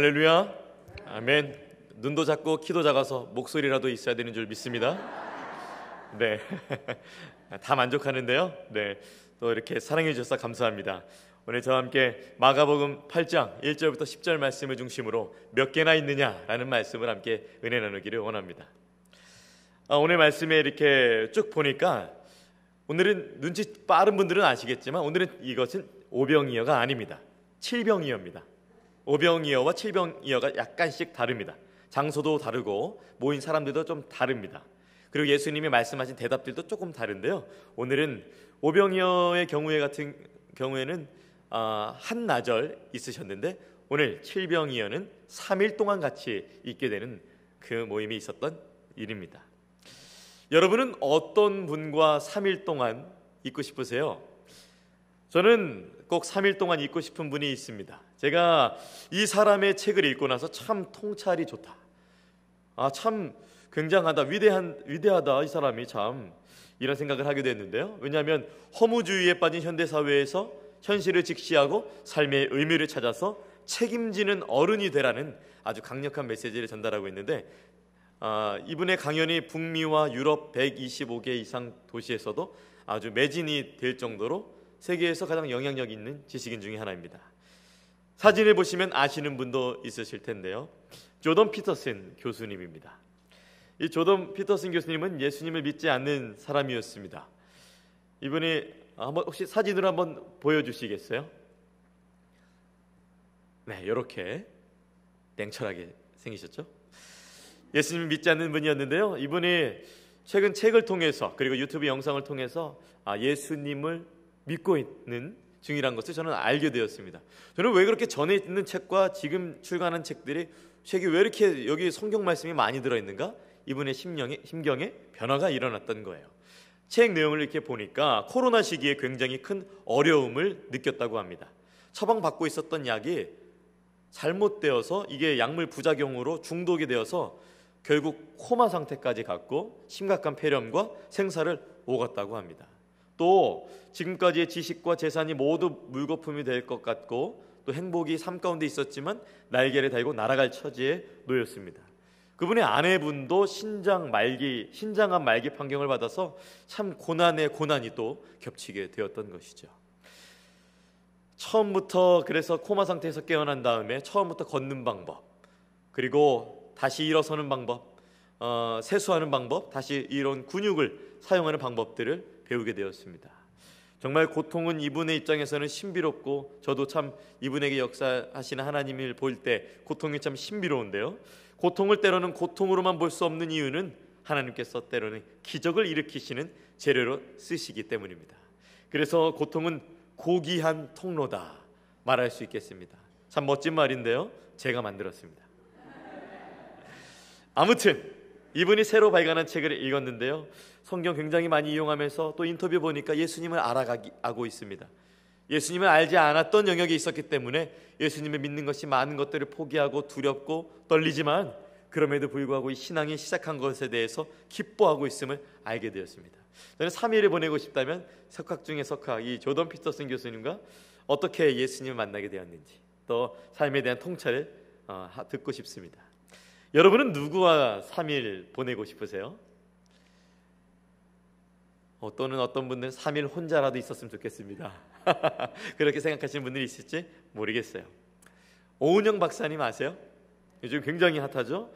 할렐루야. 아멘. 눈도 작고 키도 작아서 목소리라도 있어야 되는 줄 믿습니다. 네. 다 만족하는데요. 네. 또 이렇게 사랑해 주셔서 감사합니다. 오늘 저와 함께 마가복음 8장 1절부터 10절 말씀을 중심으로 몇 개나 있느냐라는 말씀을 함께 은혜 나누기를 원합니다. 아, 오늘 말씀에 이렇게 쭉 보니까 오늘은 눈치 빠른 분들은 아시겠지만 오늘은 이것은 오병이어가 아닙니다. 칠병이어입니다. 오병이어와 칠병이어가 약간씩 다릅니다. 장소도 다르고 모인 사람들도 좀 다릅니다. 그리고 예수님이 말씀하신 대답들도 조금 다른데요. 오늘은 오병이어의 경우에 같은 경우에는 아, 한 나절 있으셨는데 오늘 칠병이어는 3일 동안 같이 있게 되는 그 모임이 있었던 일입니다. 여러분은 어떤 분과 3일 동안 있고 싶으세요? 저는 꼭 3일 동안 있고 싶은 분이 있습니다. 제가 이 사람의 책을 읽고 나서 참 통찰이 좋다. 아, 참 굉장하다. 위대한 위대하다. 이 사람이 참 이런 생각을 하게 됐는데요. 왜냐하면 허무주의에 빠진 현대 사회에서 현실을 직시하고 삶의 의미를 찾아서 책임지는 어른이 되라는 아주 강력한 메시지를 전달하고 있는데 아, 이분의 강연이 북미와 유럽 125개 이상 도시에서도 아주 매진이 될 정도로 세계에서 가장 영향력 있는 지식인 중의 하나입니다. 사진을 보시면 아시는 분도 있으실 텐데요. 조던 피터슨 교수님입니다. 이 조던 피터슨 교수님은 예수님을 믿지 않는 사람이었습니다. 이분이 한번 혹시 사진으로 한번 보여주시겠어요? 네, 이렇게 냉철하게 생기셨죠? 예수님을 믿지 않는 분이었는데요. 이분이 최근 책을 통해서 그리고 유튜브 영상을 통해서 아, 예수님을 믿고 있는 중이란 것을 저는 알게 되었습니다. 저는 왜 그렇게 전에 있는 책과 지금 출간한 책들이 책이 왜 이렇게 여기 성경 말씀이 많이 들어 있는가? 이분의 심령에 심경에 변화가 일어났던 거예요. 책 내용을 이렇게 보니까 코로나 시기에 굉장히 큰 어려움을 느꼈다고 합니다. 처방받고 있었던 약이 잘못되어서 이게 약물 부작용으로 중독이 되어서 결국 코마 상태까지 갔고 심각한 폐렴과 생사를 오갔다고 합니다. 또 지금까지의 지식과 재산이 모두 물거품이 될 것 같고 또 행복이 삶 가운데 있었지만 날개를 달고 날아갈 처지에 놓였습니다. 그분의 아내분도 신장 말기 신장암 말기 판경을 받아서 참 고난의 고난이 또 겹치게 되었던 것이죠. 처음부터 그래서 코마 상태에서 깨어난 다음에 처음부터 걷는 방법 그리고 다시 일어서는 방법 어, 세수하는 방법 다시 이런 근육을 사용하는 방법들을 배우게 되었습니다. 정말 고통은 이분의 입장에서는 신비롭고 저도 참 이분에게 역사하시는 하나님을 볼 때 고통이 참 신비로운데요. 고통을 때로는 고통으로만 볼 수 없는 이유는 하나님께서 때로는 기적을 일으키시는 재료로 쓰시기 때문입니다. 그래서 고통은 고귀한 통로다 말할 수 있겠습니다. 참 멋진 말인데요. 제가 만들었습니다. 아무튼 이분이 새로 발간한 책을 읽었는데요. 성경 굉장히 많이 이용하면서 또 인터뷰 보니까 예수님을 알아가고 있습니다. 예수님을 알지 않았던 영역이 있었기 때문에 예수님을 믿는 것이 많은 것들을 포기하고 두렵고 떨리지만 그럼에도 불구하고 이 신앙이 시작한 것에 대해서 기뻐하고 있음을 알게 되었습니다. 저는 3일을 보내고 싶다면 석학 중에 석학 이 조던 피터슨 교수님과 어떻게 예수님을 만나게 되었는지 또 삶에 대한 통찰을 어, 듣고 싶습니다. 여러분은 누구와 3일 보내고 싶으세요? 어, 또는 어떤 분들은 3일 혼자라도 있었으면 좋겠습니다. 그렇게 생각하시는 분들이 있을지 모르겠어요. 오은영 박사님 아세요? 요즘 굉장히 핫하죠?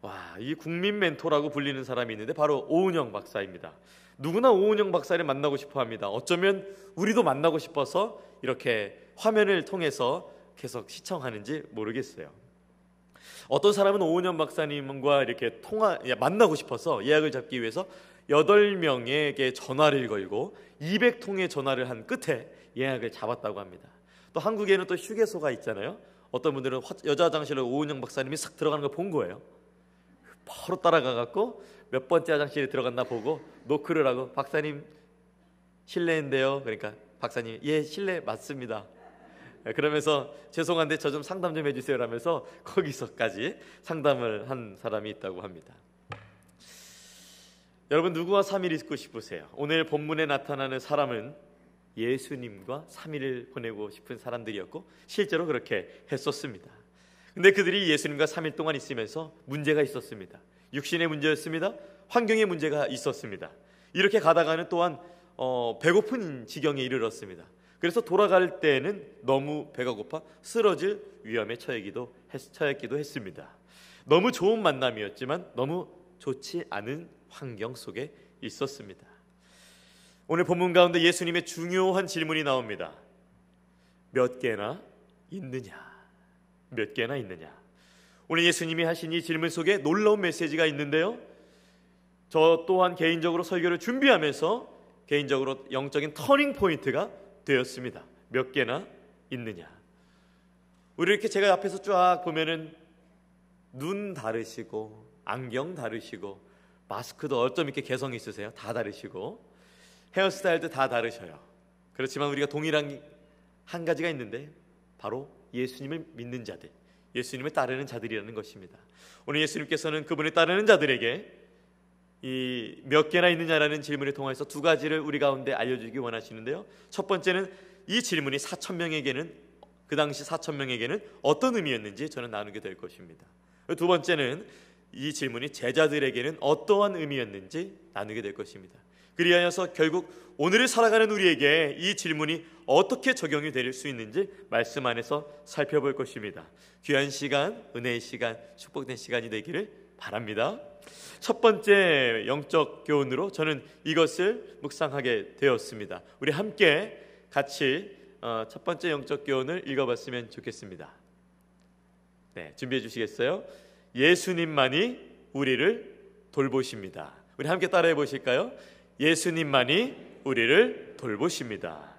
와, 이 국민 멘토라고 불리는 사람이 있는데 바로 오은영 박사입니다. 누구나 오은영 박사를 만나고 싶어 합니다. 어쩌면 우리도 만나고 싶어서 이렇게 화면을 통해서 계속 시청하는지 모르겠어요. 어떤 사람은 오은영 박사님과 이렇게 통화 만나고 싶어서 예약을 잡기 위해서 8명에게 전화를 걸고 200통의 전화를 한 끝에 예약을 잡았다고 합니다. 또 한국에는 또 휴게소가 있잖아요. 어떤 분들은 여자 화장실에 오은영 박사님이 싹 들어가는 걸 본 거예요. 바로 따라가 갖고 몇 번째 화장실에 들어갔나 보고 노크를 하고 박사님 실례인데요. 그러니까 박사님 예 실례 맞습니다. 예, 그러면서 죄송한데 저 좀 상담 좀 해주세요 라면서 거기서까지 상담을 한 사람이 있다고 합니다. 여러분 누구와 3일 있고 싶으세요? 오늘 본문에 나타나는 사람은 예수님과 3일을 보내고 싶은 사람들이었고 실제로 그렇게 했었습니다. 근데 그들이 예수님과 3일 동안 있으면서 문제가 있었습니다. 육신의 문제였습니다. 환경의 문제가 있었습니다. 이렇게 가다가는 또한 어, 배고픈 지경에 이르렀습니다. 그래서 돌아갈 때는 너무 배가 고파 쓰러질 위험에 처했기도, 했, 처했기도 했습니다. 너무 좋은 만남이었지만 너무 좋지 않은 환경 속에 있었습니다. 오늘 본문 가운데 예수님의 중요한 질문이 나옵니다. 몇 개나 있느냐? 몇 개나 있느냐? 오늘 예수님이 하신 이 질문 속에 놀라운 메시지가 있는데요. 저 또한 개인적으로 설교를 준비하면서 개인적으로 영적인 터닝 포인트가 되었습니다. 몇 개나 있느냐? 우리 이렇게 제가 앞에서 쫙 보면은 눈 다르시고 안경 다르시고 마스크도 어쩜 이렇게 개성 있으세요? 다 다르시고 헤어스타일도 다 다르셔요. 그렇지만 우리가 동일한 한 가지가 있는데 바로 예수님을 믿는 자들, 예수님을 따르는 자들이라는 것입니다. 오늘 예수님께서는 그분을 따르는 자들에게 이 몇 개나 있느냐라는 질문을 통해서 두 가지를 우리 가운데 알려주기 원하시는데요. 첫 번째는 이 질문이 4천 명에게는 그 당시 4천 명에게는 어떤 의미였는지 저는 나누게 될 것입니다. 두 번째는 이 질문이 제자들에게는 어떠한 의미였는지 나누게 될 것입니다. 그리하여서 결국 오늘을 살아가는 우리에게 이 질문이 어떻게 적용이 될 수 있는지 말씀 안에서 살펴볼 것입니다. 귀한 시간, 은혜의 시간, 축복된 시간이 되기를 바랍니다. 첫 번째 영적 교훈으로 저는 이것을 묵상하게 되었습니다. 우리 함께 같이 어, 첫 번째 영적 교훈을 읽어봤으면 좋겠습니다. 네, 준비해 주시겠어요? 예수님만이 우리를 돌보십니다. 우리 함께 따라해 보실까요? 예수님만이 우리를 돌보십니다.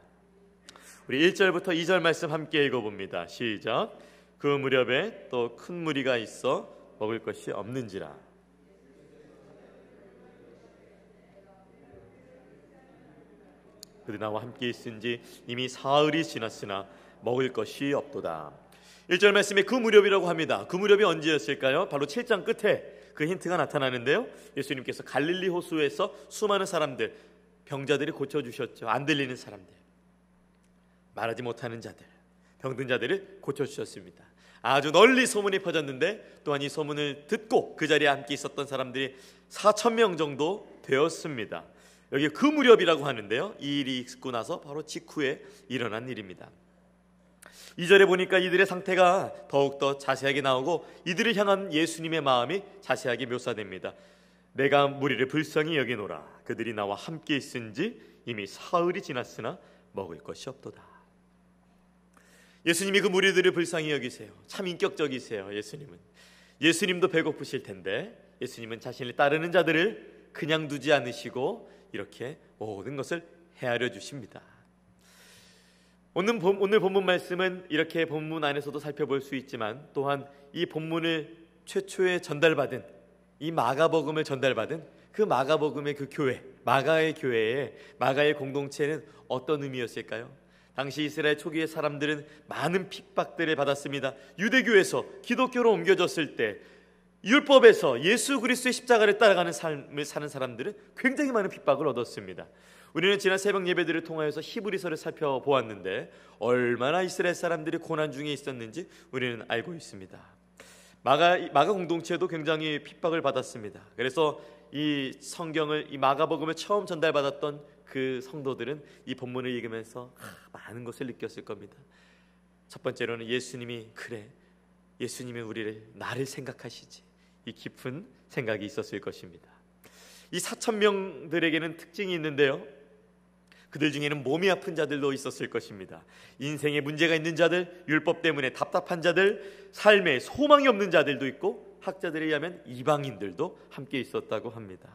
우리 1절부터 2절 말씀 함께 읽어봅니다. 시작. 그 무렵에 또 큰 무리가 있어 먹을 것이 없는지라. 그들 나와 함께 있은 지 이미 사흘이 지났으나 먹을 것이 없도다. 1절 말씀에 그 무렵이라고 합니다. 그 무렵이 언제였을까요? 바로 7장 끝에 그 힌트가 나타나는데요. 예수님께서 갈릴리 호수에서 수많은 사람들, 병자들이 고쳐주셨죠. 안 들리는 사람들, 말하지 못하는 자들, 병든 자들을 고쳐주셨습니다. 아주 널리 소문이 퍼졌는데 또한 이 소문을 듣고 그 자리에 함께 있었던 사람들이 4천 명 정도 되었습니다. 여기 그 무렵이라고 하는데요. 이 일이 있고 나서 바로 직후에 일어난 일입니다. 2절에 보니까 이들의 상태가 더욱더 자세하게 나오고 이들을 향한 예수님의 마음이 자세하게 묘사됩니다. 내가 무리를 불쌍히 여기노라 그들이 나와 함께 있은지 이미 사흘이 지났으나 먹을 것이 없도다. 예수님이 그 무리들을 불쌍히 여기세요. 참 인격적이세요. 예수님은 예수님도 배고프실 텐데 예수님은 자신을 따르는 자들을 그냥 두지 않으시고 이렇게 모든 것을 헤아려 주십니다. 오늘, 본, 오늘 본문 말씀은 이렇게 본문 안에서도 살펴볼 수 있지만 또한 이 본문을 최초에 전달받은 이 마가복음을 전달받은 그 마가복음의 그 교회, 마가의 교회에 마가의 공동체는 어떤 의미였을까요? 당시 이스라엘 초기의 사람들은 많은 핍박들을 받았습니다. 유대교에서 기독교로 옮겨졌을 때 율법에서 예수 그리스도의 십자가를 따라가는 삶을 사는 사람들은 굉장히 많은 핍박을 얻었습니다. 우리는 지난 새벽 예배들을 통하여서 히브리서를 살펴보았는데 얼마나 이스라엘 사람들이 고난 중에 있었는지 우리는 알고 있습니다. 마가 마가 공동체도 굉장히 핍박을 받았습니다. 그래서 이 성경을 이 마가복음을 처음 전달받았던 그 성도들은 이 본문을 읽으면서 많은 것을 느꼈을 겁니다. 첫 번째로는 예수님이 그래 예수님이 우리를 나를 생각하시지 이 깊은 생각이 있었을 것입니다. 이 사천 명들에게는 특징이 있는데요. 그들 중에는 몸이 아픈 자들도 있었을 것입니다. 인생에 문제가 있는 자들, 율법 때문에 답답한 자들, 삶에 소망이 없는 자들도 있고 학자들에 의하면 이방인들도 함께 있었다고 합니다.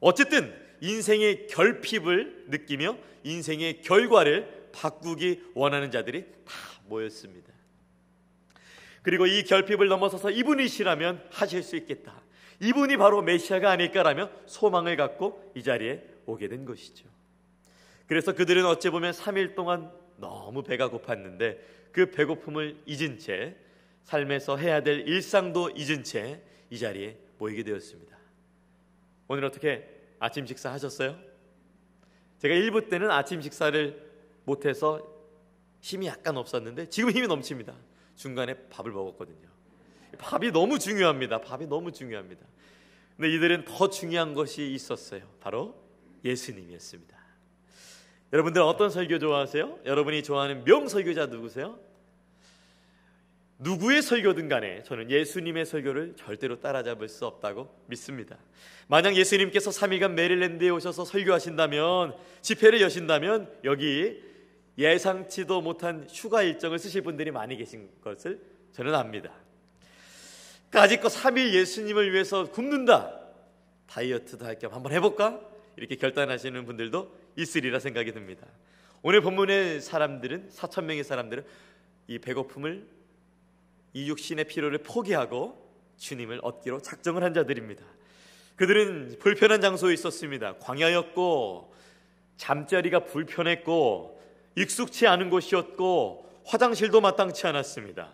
어쨌든 인생의 결핍을 느끼며 인생의 결과를 바꾸기 원하는 자들이 다 모였습니다. 그리고 이 결핍을 넘어서서 이분이시라면 하실 수 있겠다. 이분이 바로 메시아가 아닐까라며 소망을 갖고 이 자리에 오게 된 것이죠. 그래서 그들은 어찌 보면 3일 동안 너무 배가 고팠는데 그 배고픔을 잊은 채 삶에서 해야 될 일상도 잊은 채 이 자리에 모이게 되었습니다. 오늘 어떻게 아침 식사 하셨어요? 제가 1부 때는 아침 식사를 못해서 힘이 약간 없었는데 지금 힘이 넘칩니다. 중간에 밥을 먹었거든요. 밥이 너무 중요합니다. 밥이 너무 중요합니다. 근데 이들은 더 중요한 것이 있었어요. 바로 예수님이었습니다. 여러분들 어떤 설교 좋아하세요? 여러분이 좋아하는 명설교자 누구세요? 누구의 설교든 간에 저는 예수님의 설교를 절대로 따라잡을 수 없다고 믿습니다. 만약 예수님께서 3일간 메릴랜드에 오셔서 설교하신다면 집회를 여신다면 여기 예상치도 못한 휴가 일정을 쓰실 분들이 많이 계신 것을 저는 압니다. 까짓거 3일 예수님을 위해서 굶는다. 다이어트도 할 겸 한번 해볼까? 이렇게 결단하시는 분들도 있으리라 생각이 듭니다. 오늘 본문의 사람들은 4천 명의 사람들은 이 배고픔을 이 육신의 피로를 포기하고 주님을 얻기로 작정을 한 자들입니다. 그들은 불편한 장소에 있었습니다. 광야였고 잠자리가 불편했고 익숙치 않은 곳이었고 화장실도 마땅치 않았습니다.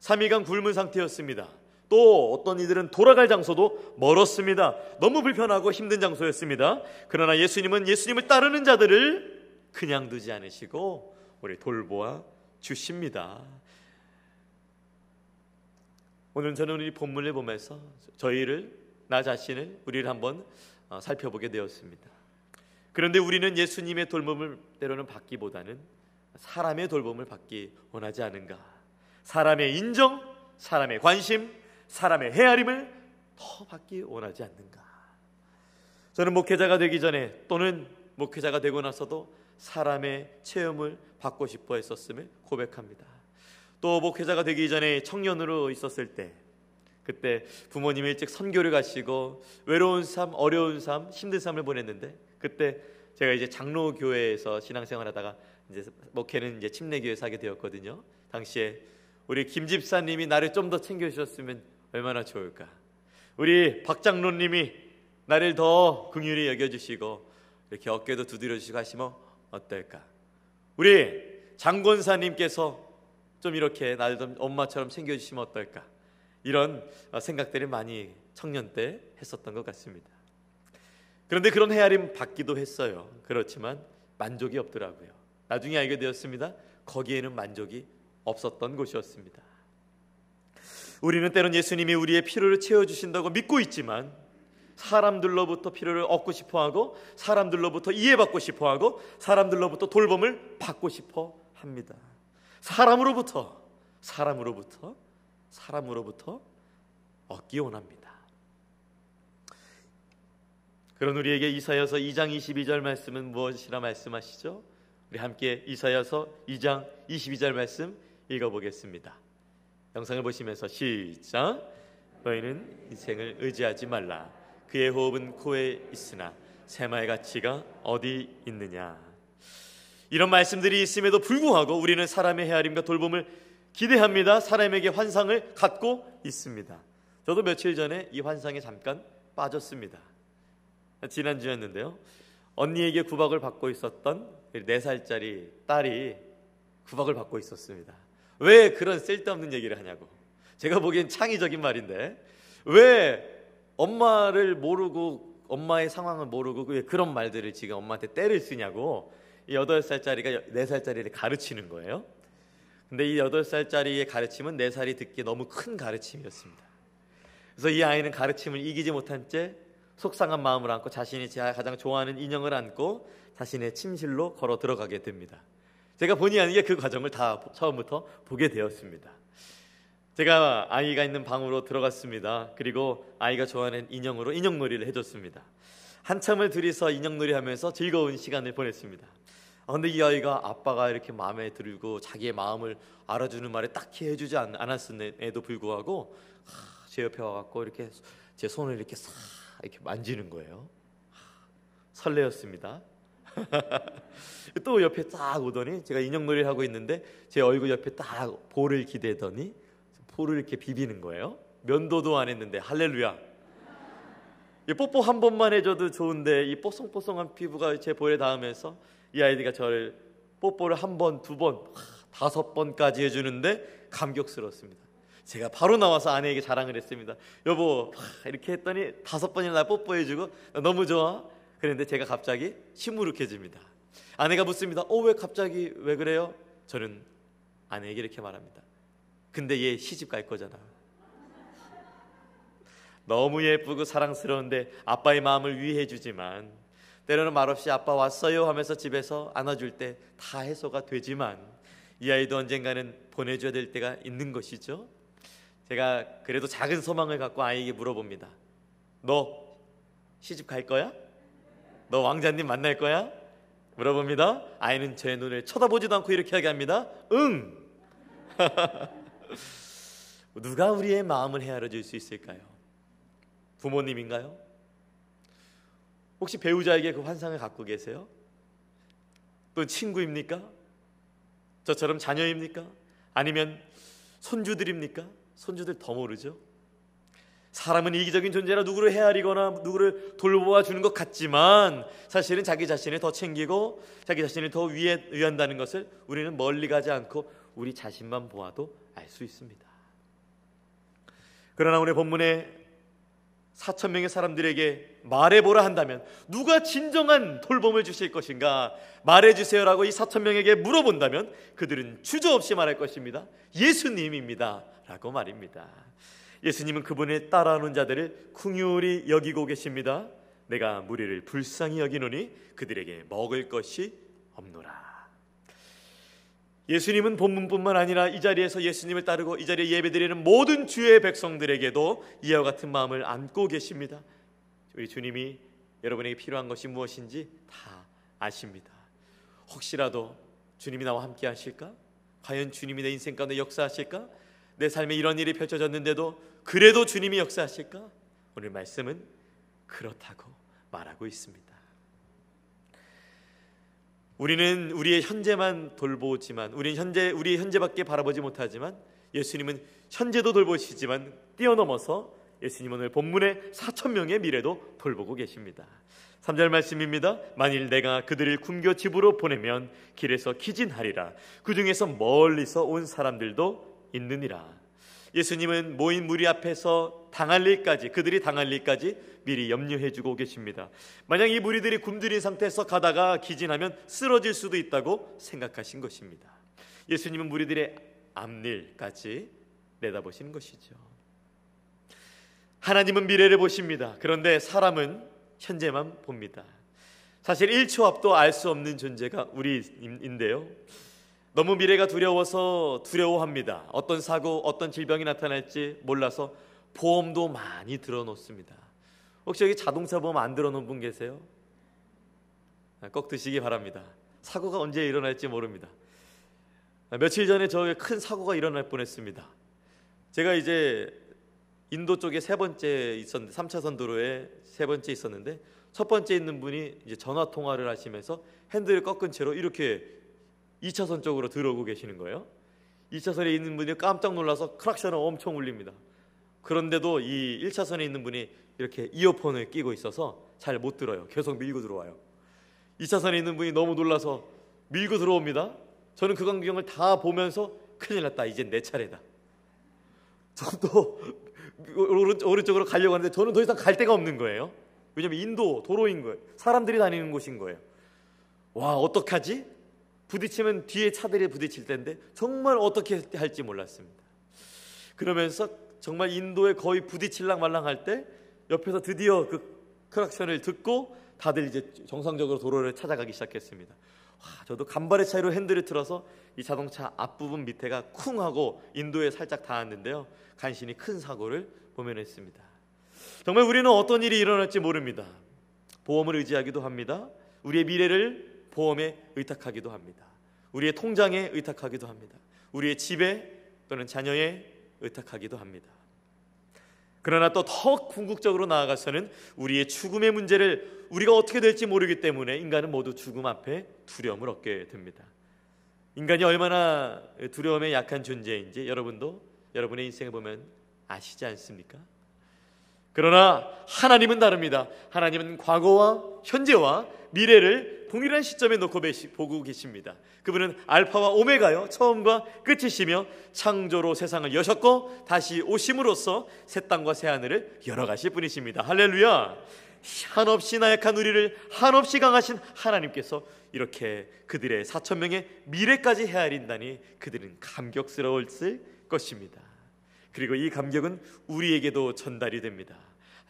3일간 굶은 상태였습니다. 또 어떤 이들은 돌아갈 장소도 멀었습니다. 너무 불편하고 힘든 장소였습니다. 그러나 예수님은 예수님을 따르는 자들을 그냥 두지 않으시고 우리 돌보아 주십니다. 오늘 저는 우리 본문을 보면서 저희를 나 자신을 우리를 한번 어, 살펴보게 되었습니다. 그런데 우리는 예수님의 돌봄을 때로는 받기보다는 사람의 돌봄을 받기 원하지 않은가? 사람의 인정, 사람의 관심, 사람의 헤아림을 더 받기 원하지 않는가? 저는 목회자가 되기 전에 또는 목회자가 되고 나서도 사람의 체험을 받고 싶어 했었음을 고백합니다. 또 목회자가 되기 전에 청년으로 있었을 때 그때 부모님이 일찍 선교를 가시고 외로운 삶, 어려운 삶, 힘든 삶을 보냈는데 그때 제가 이제 장로 교회에서 신앙생활 하다가 이제 목회는 이제 침례교회에서 하게 되었거든요. 당시에 우리 김 집사님이 나를 좀 더 챙겨 주셨으면 얼마나 좋을까. 우리 박 장로님이 나를 더 긍휼히 여겨 주시고 이렇게 어깨도 두드려 주시고 하시면 어떨까? 우리 장권사님께서 좀 이렇게 나를 좀 엄마처럼 챙겨 주시면 어떨까 이런 생각들을 많이 청년 때 했었던 것 같습니다. 그런데 그런 헤아림 받기도 했어요. 그렇지만 만족이 없더라고요. 나중에 알게 되었습니다. 거기에는 만족이 없었던 곳이었습니다. 우리는 때론 예수님이 우리의 필요를 채워주신다고 믿고 있지만 사람들로부터 필요를 얻고 싶어 하고 사람들로부터 이해받고 싶어 하고 사람들로부터 돌봄을 받고 싶어 합니다. 사람으로부터 사람으로부터 사람으로부터 얻기 원합니다. 그런 우리에게 이사여서 2장 22절 말씀은 무엇이라 말씀하시죠? 우리 함께 이사여서 2장 22절 말씀 읽어보겠습니다. 영상을 보시면서 시작. 너희는 인생을 의지하지 말라. 그의 호흡은 코에 있으나 새마의 가치가 어디 있느냐. 이런 말씀들이 있음에도 불구하고 우리는 사람의 헤아림과 돌봄을 기대합니다. 사람에게 환상을 갖고 있습니다. 저도 며칠 전에 이 환상에 잠깐 빠졌습니다. 지난주였는데요. 언니에게 구박을 받고 있었던 4살짜리 딸이 구박을 받고 있었습니다. 왜 그런 쓸데없는 얘기를 하냐고. 제가 보기엔 창의적인 말인데 왜 엄마를 모르고 엄마의 상황을 모르고 왜 그런 말들을 지금 엄마한테 때를 쓰냐고 이 8살짜리가 4살짜리를 가르치는 거예요. 근데 이 8살짜리의 가르침은 4살이 듣기 너무 큰 가르침이었습니다. 그래서 이 아이는 가르침을 이기지 못한 채 속상한 마음을 안고 자신이 가장 좋아하는 인형을 안고 자신의 침실로 걸어 들어가게 됩니다. 제가 본의 아니게 그 과정을 다 처음부터 보게 되었습니다. 제가 아이가 있는 방으로 들어갔습니다. 그리고 아이가 좋아하는 인형으로 인형놀이를 해줬습니다. 한참을 둘이서 인형놀이 하면서 즐거운 시간을 보냈습니다. 아, 근데 이 아이가 아빠가 이렇게 마음에 들고 자기의 마음을 알아주는 말에 딱히 해주지 않았음에도 불구하고 하, 제 옆에 와갖고 이렇게 제 손을 이렇게 싹 이렇게 만지는 거예요. 설레었습니다. 또 옆에 딱 오더니 제가 인형놀이 하고 있는데 제 얼굴 옆에 딱 볼을 기대더니 볼을 이렇게 비비는 거예요. 면도도 안 했는데 할렐루야. 이 뽀뽀 한 번만 해줘도 좋은데 이 뽀송뽀송한 피부가 제 볼에 닿으면서 이 아이디가 저를 뽀뽀를 한 번, 두 번, 다섯 번까지 해주는데 감격스럽습니다. 제가 바로 나와서 아내에게 자랑을 했습니다. 여보, 이렇게 했더니 다섯 번이나 나 뽀뽀해주고 너무 좋아. 그런데 제가 갑자기 시무룩해집니다. 아내가 묻습니다. 어, 왜 갑자기 왜 그래요? 저는 아내에게 이렇게 말합니다. 근데 얘 시집 갈 거잖아. 너무 예쁘고 사랑스러운데 아빠의 마음을 위해 주지만 때로는 말없이 아빠 왔어요 하면서 집에서 안아줄 때 다 해소가 되지만 이 아이도 언젠가는 보내줘야 될 때가 있는 것이죠. 제가 그래도 작은 소망을 갖고 아이에게 물어봅니다. 너 시집 갈 거야? 너 왕자님 만날 거야? 물어봅니다. 아이는 제 눈을 쳐다보지도 않고 이렇게 하게 합니다 응. 누가 우리의 마음을 헤아려 줄 수 있을까요? 부모님인가요? 혹시 배우자에게 그 환상을 갖고 계세요? 또 친구입니까? 저처럼 자녀입니까? 아니면 손주들입니까? 손주들 더 모르죠. 사람은 이기적인 존재라 누구를 헤아리거나 누구를 돌보아 주는 것 같지만 사실은 자기 자신을 더 챙기고 자기 자신을 더 위해 위한다는 것을 우리는 멀리 가지 않고 우리 자신만 보아도 알 수 있습니다. 그러나 오늘 본문에 4천 명의 사람들에게 말해보라 한다면 누가 진정한 돌봄을 주실 것인가 말해주세요라고 이 4천 명에게 물어본다면 그들은 주저없이 말할 것입니다. 예수님입니다 라고 말입니다. 예수님은 그분을 따라오는 자들을 궁휼히 여기고 계십니다. 내가 무리를 불쌍히 여기노니 그들에게 먹을 것이 없노라. 예수님은 본문뿐만 아니라 이 자리에서 예수님을 따르고 이 자리에 예배드리는 모든 주의 백성들에게도 이와 같은 마음을 안고 계십니다. 우리 주님이 여러분에게 필요한 것이 무엇인지 다 아십니다. 혹시라도 주님이 나와 함께 하실까? 과연 주님이 내 인생 가운데 역사하실까? 내 삶에 이런 일이 펼쳐졌는데도 그래도 주님이 역사하실까? 오늘 말씀은 그렇다고 말하고 있습니다. 우리는 우리의 현재만 돌보지만 우리는 현재 우리 현재밖에 바라보지 못하지만 예수님은 현재도 돌보시지만 뛰어넘어서 예수님 오늘 본문의 4천 명의 미래도 돌보고 계십니다. 3절 말씀입니다. 만일 내가 그들을 굶겨 집으로 보내면 길에서 기진하리라. 그 중에서 멀리서 온 사람들도 있느니라. 예수님은 모인 무리 앞에서 당할 일까지 그들이 당할 일까지 미리 염려해 주고 계십니다. 만약 이 무리들이 굶주린 상태에서 가다가 기진하면 쓰러질 수도 있다고 생각하신 것입니다. 예수님은 무리들의 앞일까지 내다보시는 것이죠. 하나님은 미래를 보십니다. 그런데 사람은 현재만 봅니다. 사실 1초 앞도 알 수 없는 존재가 우리인데요. 너무 미래가 두려워서 두려워합니다. 어떤 사고, 어떤 질병이 나타날지 몰라서 보험도 많이 들어놓습니다. 혹시 여기 자동차 보험 안 들어놓은 분 계세요? 아, 꼭 드시기 바랍니다. 사고가 언제 일어날지 모릅니다. 아, 며칠 전에 저큰 사고가 일어날 뻔했습니다. 제가 이제 인도 쪽에 세 번째 있었는데 3차선 도로에 세 번째 있었는데 첫 번째 있는 분이 이제 전화 통화를 하시면서 핸들을 꺾은 채로 이렇게 2차선 쪽으로 들어오고 계시는 거예요. 2차선에 있는 분이 깜짝 놀라서 크락션을 엄청 울립니다. 그런데도 이 1차선에 있는 분이 이렇게 이어폰을 끼고 있어서 잘 못 들어요. 계속 밀고 들어와요. 2차선에 있는 분이 너무 놀라서 밀고 들어옵니다. 저는 그 광경을 다 보면서 큰일 났다. 이제 내 차례다. 저도 오른쪽으로 가려고 하는데 저는 더 이상 갈 데가 없는 거예요. 왜냐면 인도 도로인 거예요. 사람들이 다니는 곳인 거예요. 와, 어떡하지? 부딪히면 뒤에 차들이 부딪힐 텐데 정말 어떻게 할지 몰랐습니다. 그러면서 정말 인도에 거의 부딪힐랑 말랑 할 때 옆에서 드디어 그 크락션을 듣고 다들 이제 정상적으로 도로를 찾아가기 시작했습니다. 와, 저도 간발의 차이로 핸들을 틀어서 이 자동차 앞부분 밑에가 쿵 하고 인도에 살짝 닿았는데요. 간신히 큰 사고를 보면했습니다. 정말 우리는 어떤 일이 일어날지 모릅니다. 보험을 의지하기도 합니다. 우리의 미래를 보험에 의탁하기도 합니다. 우리의 통장에 의탁하기도 합니다. 우리의 집에 또는 자녀에 의탁하기도 합니다. 그러나 또 더 궁극적으로 나아가서는 우리의 죽음의 문제를 우리가 어떻게 될지 모르기 때문에 인간은 모두 죽음 앞에 두려움을 얻게 됩니다. 인간이 얼마나 두려움에 약한 존재인지 여러분도 여러분의 인생을 보면 아시지 않습니까? 그러나 하나님은 다릅니다. 하나님은 과거와 현재와 미래를 동일한 시점에 놓고 보고 계십니다. 그분은 알파와 오메가요 처음과 끝이시며 창조로 세상을 여셨고 다시 오심으로써 새 땅과 새 하늘을 열어가실 분이십니다. 할렐루야. 한없이 나약한 우리를 한없이 강하신 하나님께서 이렇게 그들의 사천 명의 미래까지 헤아린다니 그들은 감격스러웠을 것입니다. 그리고 이 감격은 우리에게도 전달이 됩니다.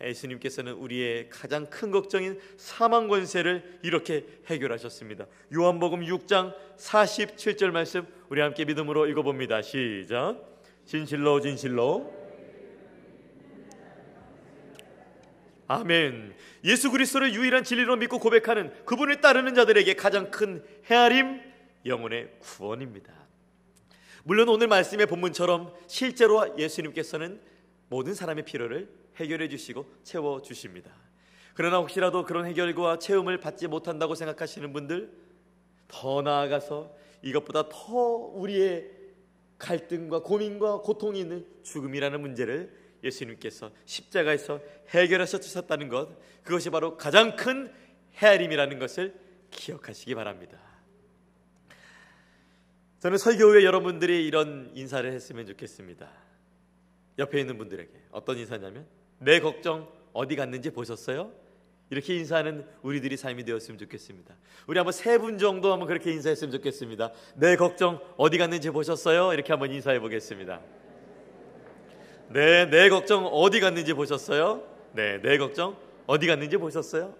예수님께서는 우리의 가장 큰 걱정인 사망 권세를 이렇게 해결하셨습니다. 요한복음 6장 47절 말씀 우리 함께 믿음으로 읽어봅니다. 시작. 진실로 진실로 아멘. 예수 그리스도를 유일한 진리로 믿고 고백하는 그분을 따르는 자들에게 가장 큰 헤아림 영혼의 구원입니다. 물론 오늘 말씀의 본문처럼 실제로 예수님께서는 모든 사람의 필요를 해결해 주시고 채워 주십니다. 그러나 혹시라도 그런 해결과 채움을 받지 못한다고 생각하시는 분들 더 나아가서 이것보다 더 우리의 갈등과 고민과 고통이 있는 죽음이라는 문제를 예수님께서 십자가에서 해결하셔 주셨다는 것 그것이 바로 가장 큰 헤아림이라는 것을 기억하시기 바랍니다. 저는 설교 후에 여러분들이 이런 인사를 했으면 좋겠습니다. 옆에 있는 분들에게 어떤 인사냐면 내 걱정 어디 갔는지 보셨어요? 이렇게 인사하는 우리들이 삶이 되었으면 좋겠습니다. 우리 한번 세 분 정도 한번 그렇게 인사했으면 좋겠습니다. 내 걱정 어디 갔는지 보셨어요? 이렇게 한번 인사해 보겠습니다. 네, 내 걱정 어디 갔는지 보셨어요? 네, 내 걱정 어디 갔는지 보셨어요?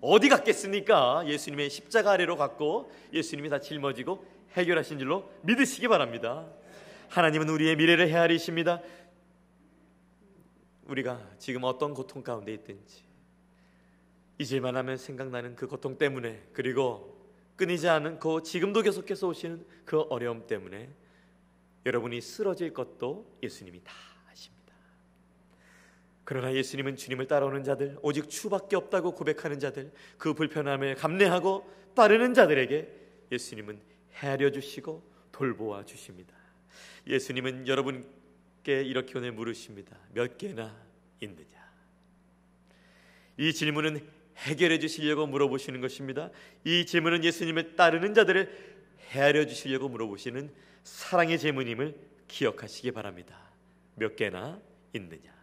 어디 갔겠습니까? 예수님의 십자가 아래로 갔고 예수님이 다 짊어지고 해결하신 줄로 믿으시기 바랍니다. 하나님은 우리의 미래를 헤아리십니다. 우리가 지금 어떤 고통 가운데 있든지 잊을만 하면 생각나는 그 고통 때문에 그리고 끊이지 않은 그 지금도 계속해서 오시는 그 어려움 때문에 여러분이 쓰러질 것도 예수님이 다 아십니다. 그러나 예수님은 주님을 따라오는 자들 오직 주밖에 없다고 고백하는 자들 그 불편함을 감내하고 따르는 자들에게 예수님은 헤아려 주시고 돌보아 주십니다. 예수님은 여러분 께 이렇게 오늘 물으십니다. 몇 개나 있느냐? 이 질문은 해결해 주시려고 물어보시는 것입니다. 이 질문은 예수님을 따르는 자들을 헤아려 주시려고 물어보시는 사랑의 질문임을 기억하시기 바랍니다. 몇 개나 있느냐?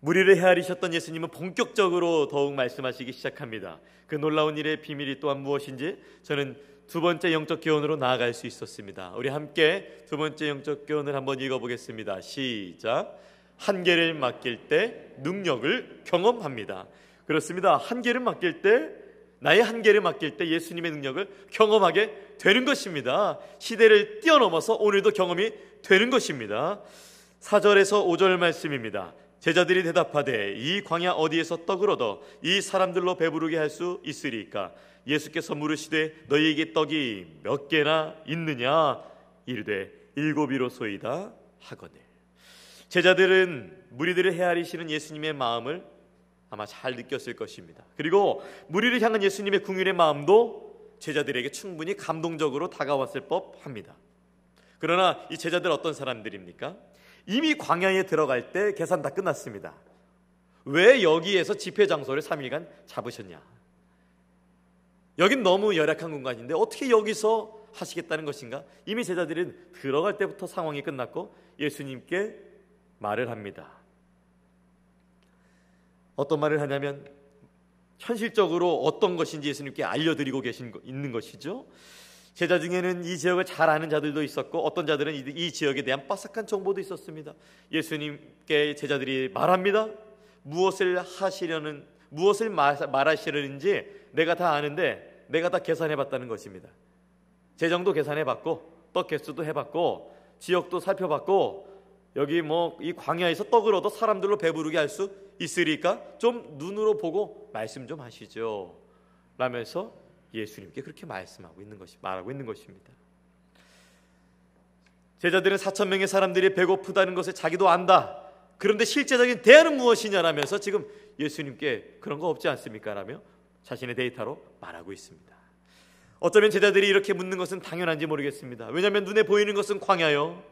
무리를 헤아리셨던 예수님은 본격적으로 더욱 말씀하시기 시작합니다. 그 놀라운 일의 비밀이 또한 무엇인지 저는 두 번째 영적 교훈으로 나아갈 수 있었습니다. 우리 함께 두 번째 영적 교훈을 한번 읽어보겠습니다. 시작. 한계를 맡길 때 능력을 경험합니다. 그렇습니다. 한계를 맡길 때 나의 한계를 맡길 때 예수님의 능력을 경험하게 되는 것입니다. 시대를 뛰어넘어서 오늘도 경험이 되는 것입니다. 4절에서 5절 말씀입니다. 제자들이 대답하되 이 광야 어디에서 떡을 얻어 이 사람들로 배부르게 할 수 있으리까 예수께서 물으시되 너희에게 떡이 몇 개나 있느냐 이르되 일곱이로소이다 하거늘 제자들은 무리들을 헤아리시는 예수님의 마음을 아마 잘 느꼈을 것입니다. 그리고 무리를 향한 예수님의 궁율의 마음도 제자들에게 충분히 감동적으로 다가왔을 법합니다. 그러나 이 제자들 어떤 사람들입니까? 이미 광야에 들어갈 때 계산 다 끝났습니다. 왜 여기에서 집회 장소를 3일간 잡으셨냐? 여긴 너무 열악한 공간인데 어떻게 여기서 하시겠다는 것인가? 이미 제자들은 들어갈 때부터 상황이 끝났고 예수님께 말을 합니다. 어떤 말을 하냐면 현실적으로 어떤 것인지 예수님께 알려드리고 계신 있는 것이죠. 제자 중에는 이 지역을 잘 아는 자들도 있었고 어떤 자들은 이 지역에 대한 빠삭한 정보도 있었습니다. 예수님께 제자들이 말합니다. 무엇을 하시려는 무엇을 말하시려는지 내가 다 아는데 내가 다 계산해 봤다는 것입니다. 재정도 계산해 봤고 떡 개수도 해 봤고 지역도 살펴봤고 여기 뭐 이 광야에서 떡을 얻어 사람들로 배부르게 할 수 있으리까 좀 눈으로 보고 말씀 좀 하시죠. 라면서 예수님께 그렇게 말씀하고 있는 것이 말하고 있는 것입니다. 제자들은 4천 명의 사람들이 배고프다는 것을 자기도 안다. 그런데 실제적인 대안은 무엇이냐라면서 지금 예수님께 그런 거 없지 않습니까? 라며 자신의 데이터로 말하고 있습니다. 어쩌면 제자들이 이렇게 묻는 것은 당연한지 모르겠습니다. 왜냐하면 눈에 보이는 것은 광야요.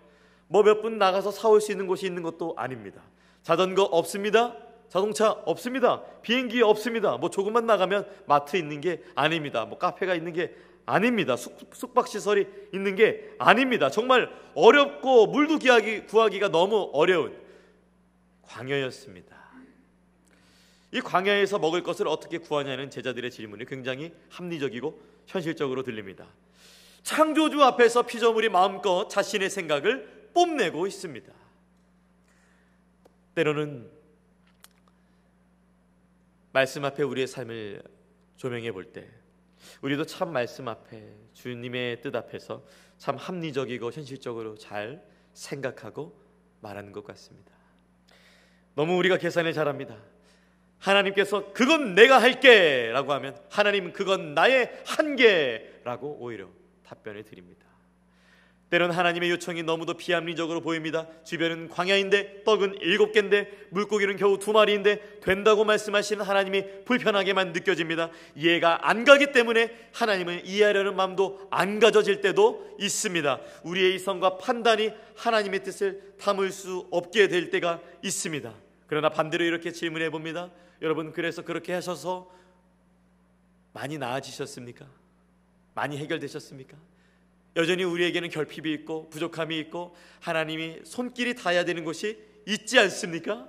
뭐 몇 분 나가서 사올 수 있는 곳이 있는 것도 아닙니다. 자전거 없습니다. 자동차 없습니다. 비행기 없습니다. 뭐 조금만 나가면 마트 있는 게 아닙니다. 뭐 카페가 있는 게 아닙니다. 숙, 박 시설이 있는 게 아닙니다. 정말 어렵고 물도 구하기, 구하기가 너무 어려운 광야였습니다. 이 광야에서 먹을 것을 어떻게 구하냐는 제자들의 질문이 굉장히 합리적이고 현실적으로 들립니다. 창조주 앞에서 피조물이 마음껏 자신의 생각을 뽐내고 있습니다. 때로는 말씀 앞에 우리의 삶을 조명해 볼 때 우리도 참 말씀 앞에 주님의 뜻 앞에서 참 합리적이고 현실적으로 잘 생각하고 말하는 것 같습니다. 너무 우리가 계산을 잘합니다. 하나님께서 그건 내가 할게라고 하면 하나님은 그건 나의 한계라고 오히려 답변을 드립니다. 때론 하나님의 요청이 너무도 비합리적으로 보입니다. 주변은 광야인데 떡은 일곱 개인데 물고기는 겨우 두 마리인데 된다고 말씀하시는 하나님이 불편하게만 느껴집니다. 이해가 안 가기 때문에 하나님을 이해하려는 마음도 안 가져질 때도 있습니다. 우리의 이성과 판단이 하나님의 뜻을 담을 수 없게 될 때가 있습니다. 그러나 반대로 이렇게 질문해 봅니다. 여러분 그래서 그렇게 하셔서 많이 나아지셨습니까? 많이 해결되셨습니까? 여전히 우리에게는 결핍이 있고 부족함이 있고 하나님이 손길이 닿아야 되는 곳이 있지 않습니까?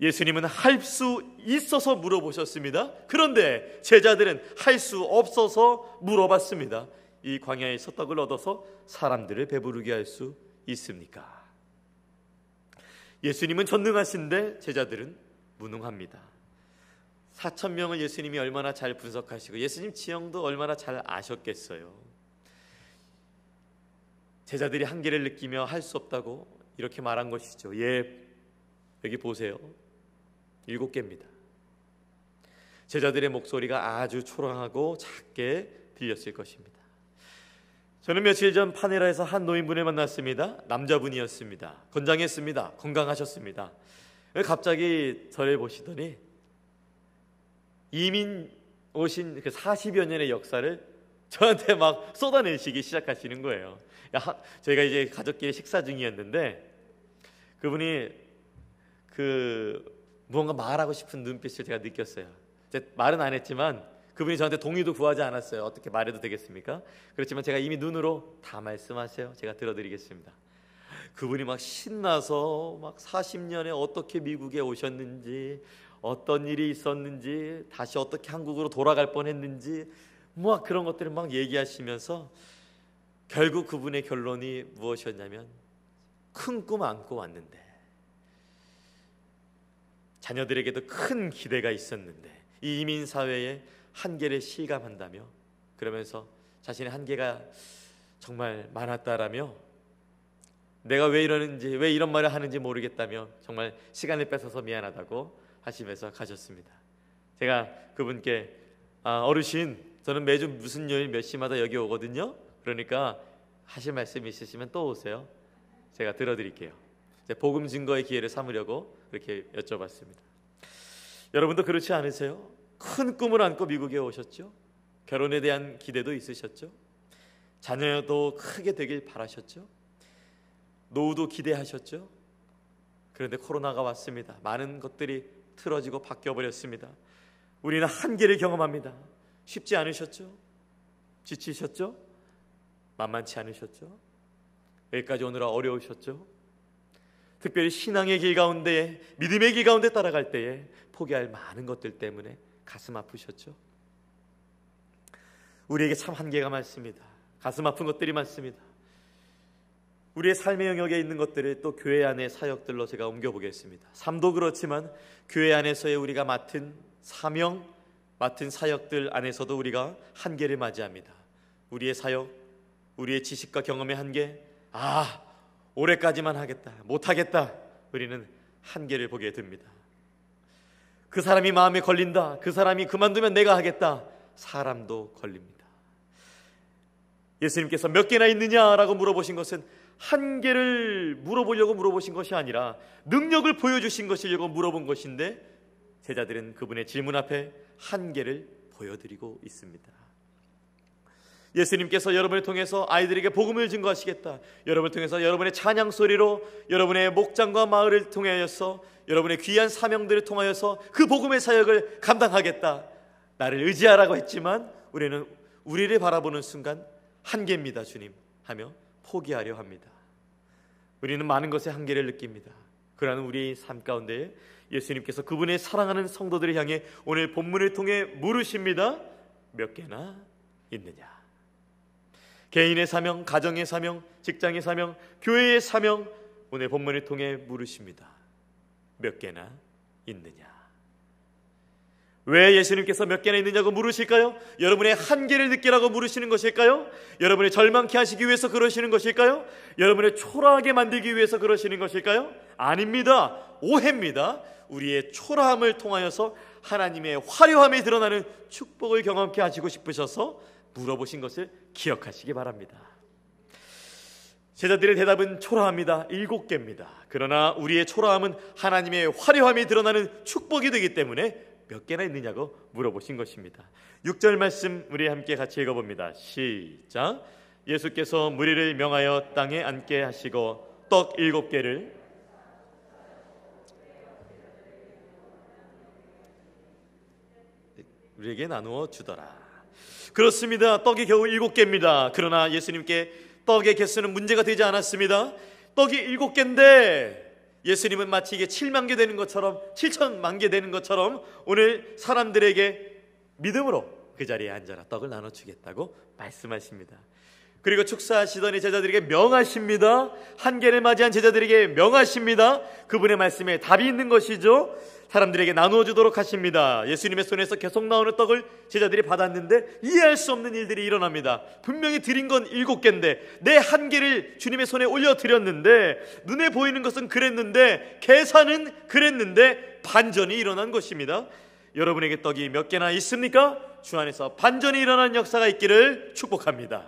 예수님은 할 수 있어서 물어보셨습니다. 그런데 제자들은 할 수 없어서 물어봤습니다. 이 광야에서 떡을 얻어서 사람들을 배부르게 할 수 있습니까? 예수님은 전능하신데 제자들은 무능합니다. 4천 명을 예수님이 얼마나 잘 분석하시고 예수님 지형도 얼마나 잘 아셨겠어요. 제자들이 한계를 느끼며 할 수 없다고 이렇게 말한 것이죠. 예, 여기 보세요. 일곱 개입니다. 제자들의 목소리가 아주 초롱하고 작게 들렸을 것입니다. 저는 며칠 전 파네라에서 한 노인분을 만났습니다. 남자분이었습니다. 건장했습니다. 건강하셨습니다. 갑자기 저를 보시더니 이민 오신 그 40여 년의 역사를 저한테 막 쏟아내시기 시작하시는 거예요. 저희가 이제 가족끼리 식사 중이었는데 그분이 그 무언가 말하고 싶은 눈빛을 제가 느꼈어요. 제 말은 안 했지만 그분이 저한테 동의도 구하지 않았어요. 어떻게 말해도 되겠습니까? 그렇지만 제가 이미 눈으로 다 말씀하세요. 제가 들어드리겠습니다. 그분이 막 신나서 막 40년에 어떻게 미국에 오셨는지 어떤 일이 있었는지 다시 어떻게 한국으로 돌아갈 뻔했는지 뭐 그런 것들을 막 얘기하시면서 결국 그분의 결론이 무엇이었냐면 큰 꿈 안고 왔는데 자녀들에게도 큰 기대가 있었는데 이 이민 사회의 한계를 실감한다며 그러면서 자신의 한계가 정말 많았다라며 내가 왜 이러는지 왜 이런 말을 하는지 모르겠다며 정말 시간을 뺏어서 미안하다고 하시면서 가셨습니다. 제가 그분께 아, 어르신 저는 매주 무슨 요일 몇 시마다 여기 오거든요. 그러니까 하실 말씀 있으시면 또 오세요. 제가 들어드릴게요. 복음 증거의 기회를 삼으려고 그렇게 여쭤봤습니다. 여러분도 그렇지 않으세요? 큰 꿈을 안고 미국에 오셨죠? 결혼에 대한 기대도 있으셨죠? 자녀도 크게 되길 바라셨죠? 노후도 기대하셨죠? 그런데 코로나가 왔습니다. 많은 것들이 틀어지고 바뀌어 버렸습니다. 우리는 한계를 경험합니다. 쉽지 않으셨죠? 지치셨죠? 만만치 않으셨죠? 여기까지 오느라 어려우셨죠? 특별히 신앙의 길 가운데 믿음의 길 가운데 따라갈 때에 포기할 많은 것들 때문에 가슴 아프셨죠? 우리에게 참 한계가 많습니다. 가슴 아픈 것들이 많습니다. 우리의 삶의 영역에 있는 것들을 또 교회 안의 사역들로 제가 옮겨보겠습니다. 삶도 그렇지만 교회 안에서의 우리가 맡은 사명, 맡은 사역들 안에서도 우리가 한계를 맞이합니다. 우리의 사역, 우리의 지식과 경험의 한계, 아, 올해까지만 하겠다. 못하겠다. 우리는 한계를 보게 됩니다. 그 사람이 마음에 걸린다. 그 사람이 그만두면 내가 하겠다. 사람도 걸립니다. 예수님께서 몇 개나 있느냐라고 물어보신 것은 한계를 물어보려고 물어보신 것이 아니라 능력을 보여주신 것이려고 물어본 것인데 제자들은 그분의 질문 앞에 한계를 보여드리고 있습니다. 예수님께서 여러분을 통해서 아이들에게 복음을 증거하시겠다. 여러분을 통해서 여러분의 찬양 소리로 여러분의 목장과 마을을 통하여서 여러분의 귀한 사명들을 통하여서 그 복음의 사역을 감당하겠다. 나를 의지하라고 했지만 우리는 우리를 바라보는 순간 한계입니다, 주님 하며 포기하려 합니다. 우리는 많은 것에 한계를 느낍니다. 그러나 우리의 삶 가운데 예수님께서 그분의 사랑하는 성도들을 향해 오늘 본문을 통해 물으십니다. 몇 개나 있느냐? 개인의 사명, 가정의 사명, 직장의 사명, 교회의 사명 오늘 본문을 통해 물으십니다. 몇 개나 있느냐? 왜 예수님께서 몇 개나 있느냐고 물으실까요? 여러분의 한계를 느끼라고 물으시는 것일까요? 여러분의 절망케 하시기 위해서 그러시는 것일까요? 여러분의 초라하게 만들기 위해서 그러시는 것일까요? 아닙니다. 오해입니다. 우리의 초라함을 통하여서 하나님의 화려함이 드러나는 축복을 경험케 하시고 싶으셔서 물어보신 것을 기억하시기 바랍니다. 제자들의 대답은 초라합니다. 일곱 개입니다. 그러나 우리의 초라함은 하나님의 화려함이 드러나는 축복이 되기 때문에 몇 개나 있느냐고 물어보신 것입니다. 6절 말씀 우리 함께 같이 읽어봅니다. 시작. 예수께서 무리를 명하여 땅에 앉게 하시고 떡 일곱 개를 우리에게 나누어 주더라. 그렇습니다. 떡이 겨우 일곱 개입니다. 그러나 예수님께 떡의 개수는 문제가 되지 않았습니다. 떡이 일곱 개인데 예수님은 마치 이게 7만 개 되는 것처럼 7천만 개 되는 것처럼 오늘 사람들에게 믿음으로 그 자리에 앉아라 떡을 나눠 주겠다고 말씀하십니다. 그리고 축사하시더니 제자들에게 명하십니다. 한계를 맞이한 제자들에게 명하십니다. 그분의 말씀에 답이 있는 것이죠. 사람들에게 나누어 주도록 하십니다. 예수님의 손에서 계속 나오는 떡을 제자들이 받았는데 이해할 수 없는 일들이 일어납니다. 분명히 드린 건 일곱 개인데 내 한계를 주님의 손에 올려 드렸는데 눈에 보이는 것은 그랬는데 계산은 그랬는데 반전이 일어난 것입니다. 여러분에게 떡이 몇 개나 있습니까? 주 안에서 반전이 일어난 역사가 있기를 축복합니다.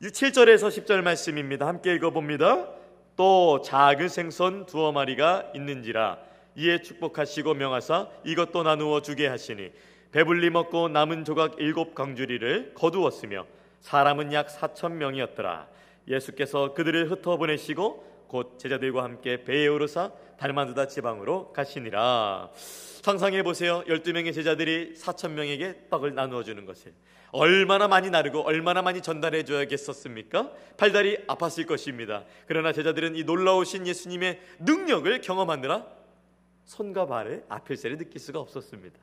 7절에서 10절 말씀입니다. 함께 읽어봅니다. 또 작은 생선 두어 마리가 있는지라 이에 축복하시고 명하사 이것도 나누어 주게 하시니 배불리 먹고 남은 조각 일곱 강주리를 거두었으며 사람은 약 사천 명이었더라. 예수께서 그들을 흩어 보내시고 곧 제자들과 함께 배에 오르사 달마누다 지방으로 가시니라. 상상해 보세요. 12명의 제자들이 4천 명에게 떡을 나누어 주는 것을 얼마나 많이 나르고 얼마나 많이 전달해 줘야겠었습니까? 팔다리 아팠을 것입니다. 그러나 제자들은 이 놀라우신 예수님의 능력을 경험하느라 손과 발에 아필세를 느낄 수가 없었습니다.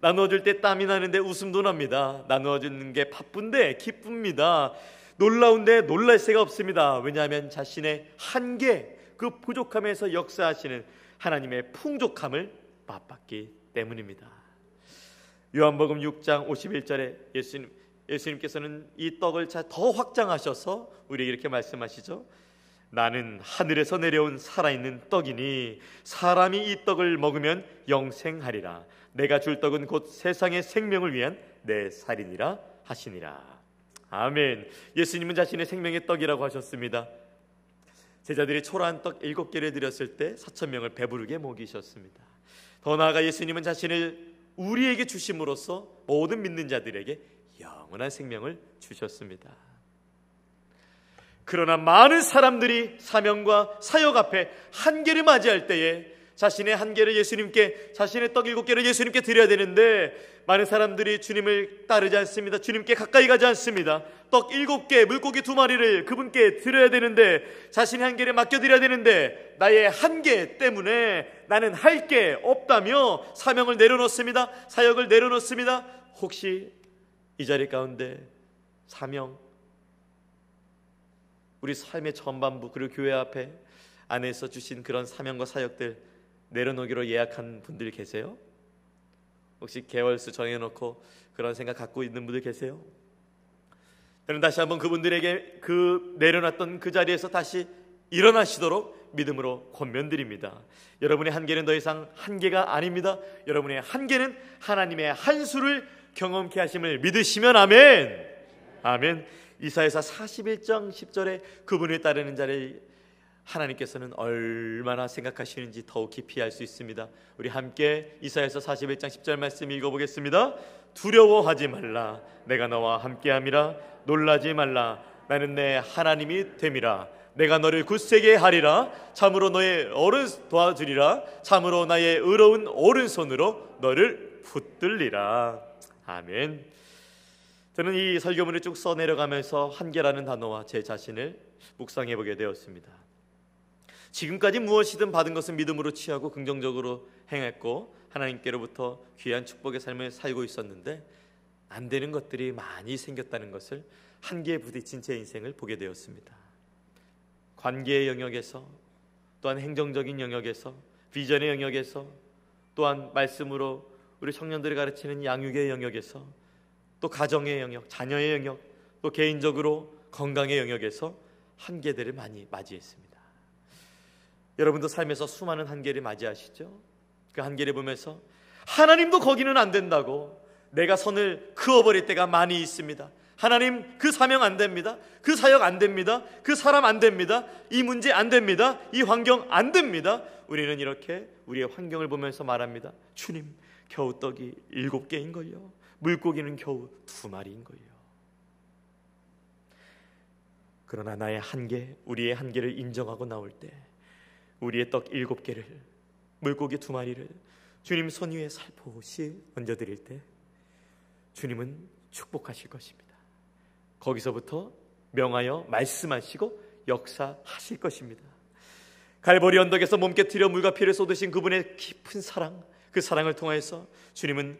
나누어줄 때 땀이 나는데 웃음도 납니다. 나누어주는 게 바쁜데 기쁩니다. 놀라운데 놀랄 새가 없습니다. 왜냐하면 자신의 한계, 그 부족함에서 역사하시는 하나님의 풍족함을 맛봤기 때문입니다. 요한복음 6장 51절에 예수님, 예수님께서는 이 떡을 더 확장하셔서 우리에게 이렇게 말씀하시죠. 나는 하늘에서 내려온 살아있는 떡이니 사람이 이 떡을 먹으면 영생하리라. 내가 줄 떡은 곧 세상의 생명을 위한 내 살이니라 하시니라. 아멘. 예수님은 자신의 생명의 떡이라고 하셨습니다. 제자들이 초라한 떡 일곱 개를 드렸을 때 사천 명을 배부르게 먹이셨습니다. 더 나아가 예수님은 자신을 우리에게 주심으로써 모든 믿는 자들에게 영원한 생명을 주셨습니다. 그러나 많은 사람들이 사명과 사역 앞에 한계를 맞이할 때에 자신의 한계를 예수님께 자신의 떡 일곱 개를 예수님께 드려야 되는데 많은 사람들이 주님을 따르지 않습니다. 주님께 가까이 가지 않습니다. 떡 일곱 개, 물고기 두 마리를 그분께 드려야 되는데 자신의 한계를 맡겨 드려야 되는데 나의 한계 때문에 나는 할 게 없다며 사명을 내려놓습니다. 사역을 내려놓습니다. 혹시 이 자리 가운데 사명 우리 삶의 전반부 그리고 교회 앞에 안에서 주신 그런 사명과 사역들 내려놓기로 예약한 분들 계세요? 혹시 개월수 정해놓고 그런 생각 갖고 있는 분들 계세요? 저는 다시 한번 그분들에게 그 내려놨던 그 자리에서 다시 일어나시도록 믿음으로 권면드립니다. 여러분의 한계는 더 이상 한계가 아닙니다. 여러분의 한계는 하나님의 한 수를 경험케 하심을 믿으시면 아멘. 아멘. 이사에서 41장 10절에 그분을 따르는 자를 하나님께서는 얼마나 생각하시는지 더욱 깊이 알 수 있습니다. 우리 함께 이사에서 41장 10절 말씀 읽어 보겠습니다. 두려워하지 말라. 내가 너와 함께함이라. 놀라지 말라. 나는 내 하나님이 됨이라. 내가 너를 굳세게 하리라. 참으로 너의 어른 도와주리라. 참으로 나의 의로운 오른손으로 너를 붙들리라. 아멘. 저는 이 설교문을 쭉 써내려가면서 한계라는 단어와 제 자신을 묵상해 보게 되었습니다. 지금까지 무엇이든 받은 것은 믿음으로 취하고 긍정적으로 행했고 하나님께로부터 귀한 축복의 삶을 살고 있었는데 안 되는 것들이 많이 생겼다는 것을 한계에 부딪힌 제 인생을 보게 되었습니다. 관계의 영역에서 또한 행정적인 영역에서 비전의 영역에서 또한 말씀으로 우리 청년들이 가르치는 양육의 영역에서 또 가정의 영역, 자녀의 영역, 또 개인적으로 건강의 영역에서 한계들을 많이 맞이했습니다. 여러분도 삶에서 수많은 한계를 맞이하시죠? 그 한계를 보면서 하나님도 거기는 안 된다고 내가 선을 그어버릴 때가 많이 있습니다. 하나님 그 사명 안 됩니다. 그 사역 안 됩니다. 그 사람 안 됩니다. 이 문제 안 됩니다. 이 환경 안 됩니다. 우리는 이렇게 우리의 환경을 보면서 말합니다. 주님, 겨우 떡이 일곱 개인 걸요. 물고기는 겨우 두 마리인 걸요. 그러나 나의 한계, 우리의 한계를 인정하고 나올 때 우리의 떡 일곱 개를 물고기 두 마리를 주님 손 위에 살포시 얹어 드릴 때 주님은 축복하실 것입니다. 거기서부터 명하여 말씀하시고 역사하실 것입니다. 갈보리 언덕에서 몸께트려 물과 피를 쏟으신 그분의 깊은 사랑, 그 사랑을 통하여서 주님은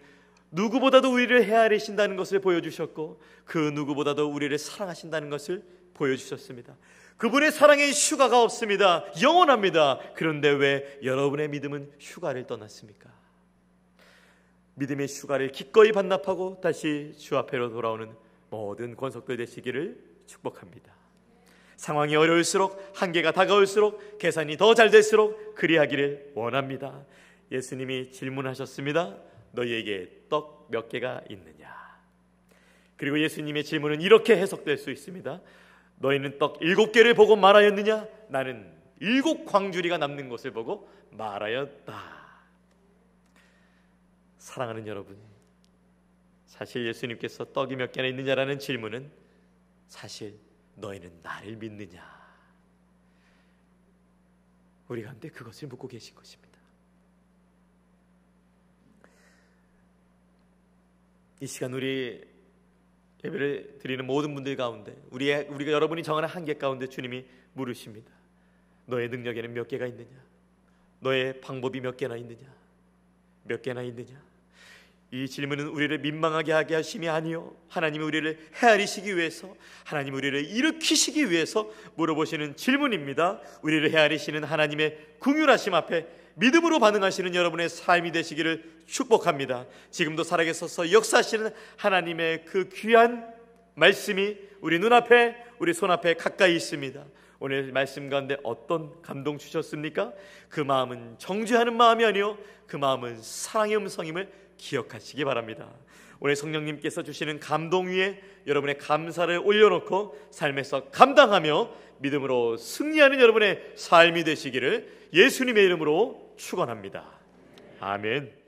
누구보다도 우리를 헤아리신다는 것을 보여주셨고 그 누구보다도 우리를 사랑하신다는 것을 보여주셨습니다. 그분의 사랑에 휴가가 없습니다. 영원합니다. 그런데 왜 여러분의 믿음은 휴가를 떠났습니까? 믿음의 휴가를 기꺼이 반납하고 다시 주 앞에로 돌아오는 모든 권속들 되시기를 축복합니다. 상황이 어려울수록 한계가 다가올수록 계산이 더 잘 될수록 그리하기를 원합니다. 예수님이 질문하셨습니다. 너희에게 떡 몇 개가 있느냐? 그리고 예수님의 질문은 이렇게 해석될 수 있습니다. 너희는 떡 일곱 개를 보고 말하였느냐? 나는 일곱 광주리가 남는 것을 보고 말하였다. 사랑하는 여러분, 사실 예수님께서 떡이 몇 개나 있느냐라는 질문은 사실 너희는 나를 믿느냐? 우리 가운데 그것을 묻고 계신 것입니다. 이 시간 우리 예배를 드리는 모든 분들 가운데 우리 우리가 여러분이 정하는 한계 가운데 주님이 물으십니다. 너의 능력에는 몇 개가 있느냐? 너의 방법이 몇 개나 있느냐? 몇 개나 있느냐? 이 질문은 우리를 민망하게 하게 하심이 아니요 하나님이 우리를 헤아리시기 위해서 하나님 우리를 일으키시기 위해서 물어보시는 질문입니다. 우리를 헤아리시는 하나님의 궁율하심 앞에 믿음으로 반응하시는 여러분의 삶이 되시기를 축복합니다. 지금도 살아계셔서 역사하시는 하나님의 그 귀한 말씀이 우리 눈앞에 우리 손앞에 가까이 있습니다. 오늘 말씀 가운데 어떤 감동 주셨습니까? 그 마음은 정죄하는 마음이 아니요 그 마음은 사랑의 음성임을 기억하시기 바랍니다. 오늘 성령님께서 주시는 감동 위에 여러분의 감사를 올려놓고 삶에서 감당하며 믿음으로 승리하는 여러분의 삶이 되시기를 예수님의 이름으로 축원합니다. 아멘.